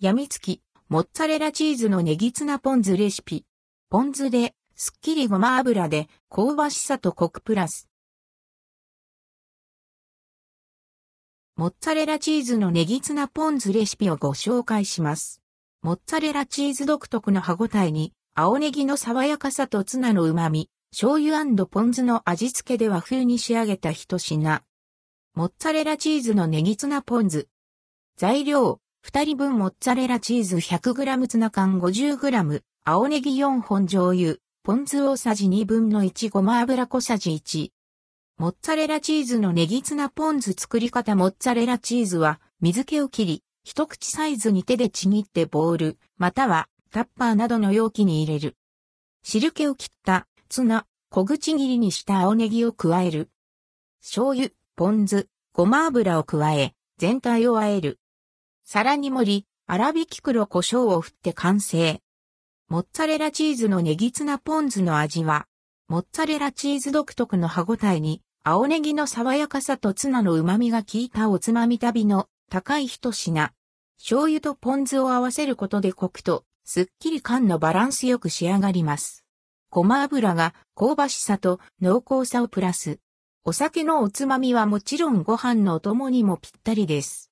やみつき、モッツァレラチーズのネギツナポン酢レシピ。ポン酢で、すっきりごま油で、香ばしさとコクプラス。モッツァレラチーズのネギツナポン酢レシピをご紹介します。モッツァレラチーズ独特の歯ごたえに、青ネギの爽やかさとツナの旨味、醤油ポン酢の味付けで和風に仕上げた一品。モッツァレラチーズのネギツナポン酢。材料、2人分モッツァレラチーズ 100g ツナ缶 50g、青ネギ4本醤油、ポン酢大さじ2分の1ごま油小さじ1。モッツァレラチーズのネギツナポン酢作り方モッツァレラチーズは水気を切り、一口サイズに手でちぎってボール、またはタッパーなどの容器に入れる。汁気を切ったツナ、小口切りにした青ネギを加える。醤油、ポン酢、ごま油を加え、全体を和える。皿に盛り、粗挽き黒胡椒を振って完成。モッツァレラチーズのネギツナポン酢の味は、モッツァレラチーズ独特の歯ごたえに、青ネギの爽やかさとツナの旨味が効いたおつまみ旅の高い一品。醤油とポン酢を合わせることでコクとすっきり感のバランスよく仕上がります。ごま油が香ばしさと濃厚さをプラス。お酒のおつまみはもちろんご飯のお供にもぴったりです。